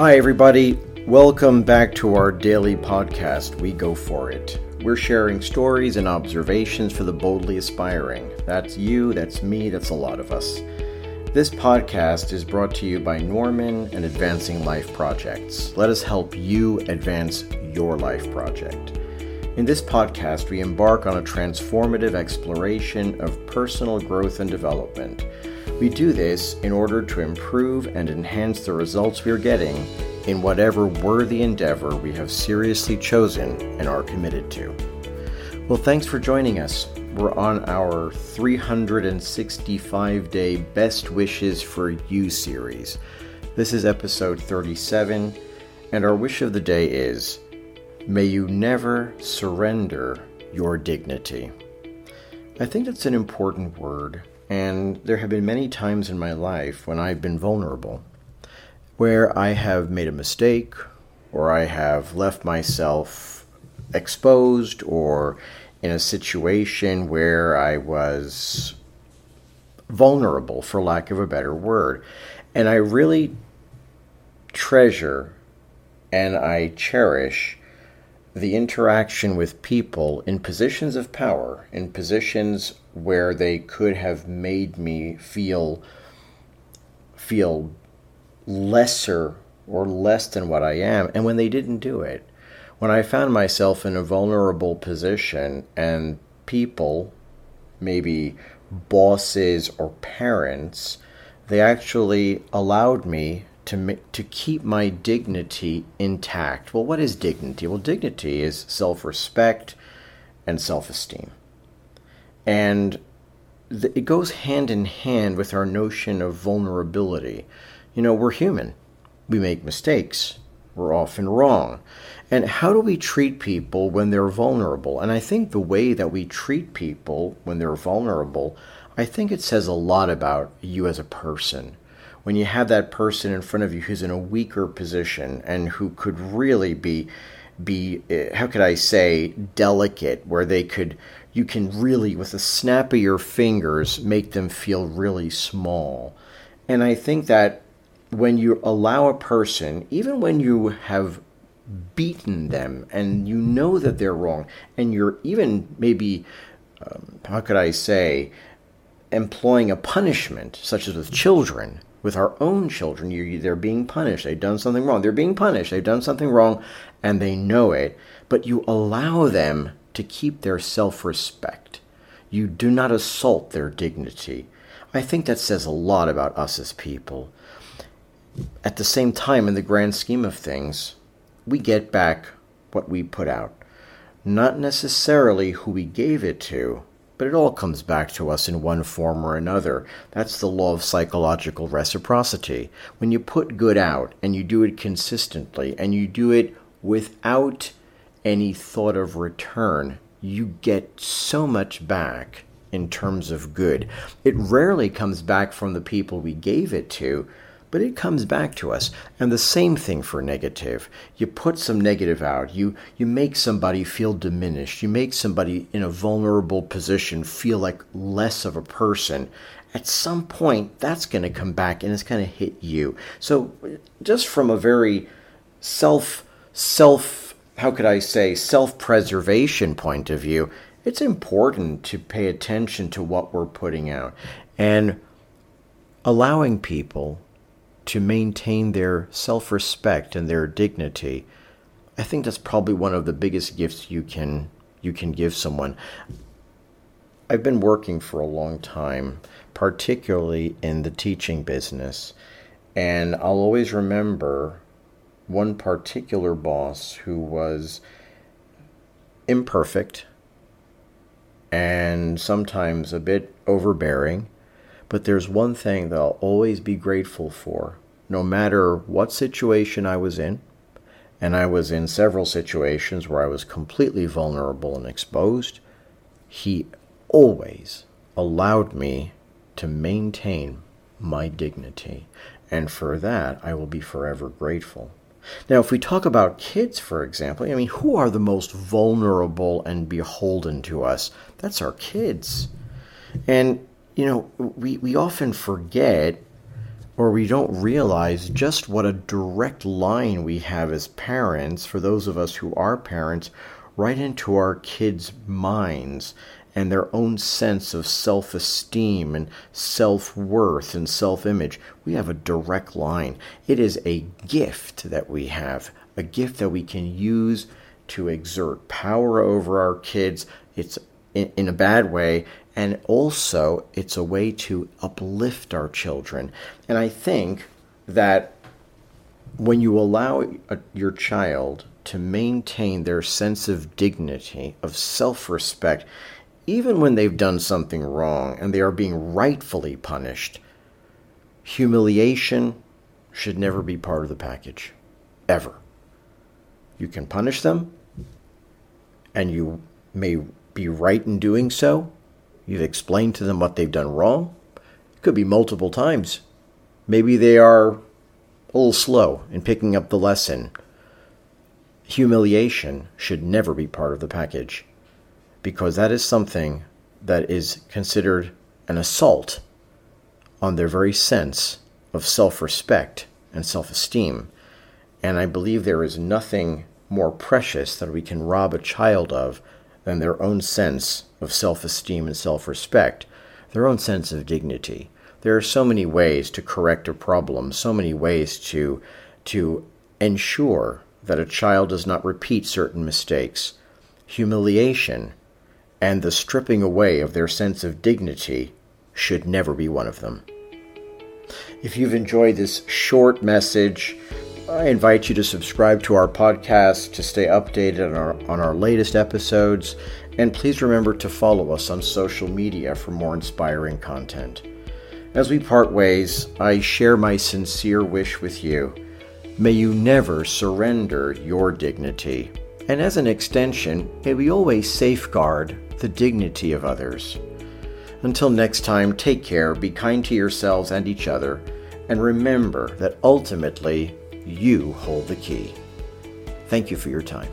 Hi, everybody. Welcome back to our daily podcast, We Go For It. We're sharing stories and observations for the boldly aspiring. That's you, that's me, that's a lot of us. This podcast is brought to you by Norman and Advancing Life Projects. Let us help you advance your life project. In this podcast, we embark on a transformative exploration of personal growth and development. We do this in order to improve and enhance the results we are getting in whatever worthy endeavor we have seriously chosen and are committed to. Well, thanks for joining us. We're on our 365 day Best Wishes for You series. This is episode 37, and our wish of the day is May you never surrender your dignity. I think that's an important word, and there have been many times in my life when I've been vulnerable, where I have made a mistake, or I have left myself exposed, or in a situation where I was vulnerable, for lack of a better word. And I really treasure and I cherish the interaction with people in positions of power, in positions where they could have made me feel feel lesser or less than what I am, and when they didn't do it. When I found myself in a vulnerable position and people, maybe bosses or parents, they actually allowed me to to keep my dignity intact. Well, what is dignity? Well, dignity is self-respect and self-esteem. And it goes hand in hand with our notion of vulnerability. You know, we're human. We make mistakes. We're often wrong. And how do we treat people when they're vulnerable? And I think the way that we treat people when they're vulnerable, I think it says a lot about you as a person. When you have that person in front of you who's in a weaker position and who could really be be eh, how could I say delicate where they could you can really with a snap of your fingers make them feel really small. And I think that when you allow a person, even when you have beaten them and you know that they're wrong and you're even maybe um, how could i say employing a punishment such as with children with our own children you, they're being punished they've done something wrong they're being punished they've done something wrong and they know it but you allow them to keep their self-respect. You do not assault their dignity. I think that says a lot about us as people. At the same time in the grand scheme of things we get back what we put out. Not necessarily who we gave it to, but it all comes back to us in one form or another. That's the law of psychological reciprocity. When you put good out and you do it consistently and you do it without any thought of return, you get so much back in terms of good. It rarely comes back from the people we gave it to, but it comes back to us. And the same thing for negative. You put some negative out, you, you make somebody feel diminished, you make somebody in a vulnerable position feel like less of a person. At some point, that's going to come back and it's going to hit you. So, just from a very self, self, how could I say, self preservation point of view, it's important to pay attention to what we're putting out and allowing people to maintain their self respect and their dignity, I think that's probably one of the biggest gifts you can you can give someone. I've been working for a long time, particularly in the teaching business, and I'll always remember one particular boss who was imperfect and sometimes a bit overbearing. But there's one thing that I'll always be grateful for, no matter what situation I was in, and I was in several situations where I was completely vulnerable and exposed, he always allowed me to maintain my dignity. And for that, I will be forever grateful. Now, if we talk about kids, for example, I mean, who are the most vulnerable and beholden to us? That's our kids. And, you know, we, we often forget or we don't realize just what a direct line we have as parents, for those of us who are parents, right into our kids' minds and their own sense of self esteem and self worth and self image. We have a direct line. It is a gift that we have, a gift that we can use to exert power over our kids. It's in, in a bad way, and also it's a way to uplift our children. And I think that when you allow a, your child to maintain their sense of dignity, of self respect, even when they've done something wrong and they are being rightfully punished, humiliation should never be part of the package. Ever. You can punish them, and you may be right in doing so. You've explained to them what they've done wrong. It could be multiple times. Maybe they are a little slow in picking up the lesson. Humiliation should never be part of the package because that is something that is considered an assault on their very sense of self respect and self esteem. And I believe there is nothing more precious that we can rob a child of than their own sense of self esteem and self respect, their own sense of dignity. There are so many ways to correct a problem, so many ways to, to ensure that a child does not repeat certain mistakes. Humiliation and the stripping away of their sense of dignity should never be one of them. If you've enjoyed this short message, I invite you to subscribe to our podcast to stay updated on our, on our latest episodes, and please remember to follow us on social media for more inspiring content. As we part ways, I share my sincere wish with you. May you never surrender your dignity, and as an extension, may we always safeguard the dignity of others. Until next time, take care, be kind to yourselves and each other, and remember that ultimately you hold the key. Thank you for your time.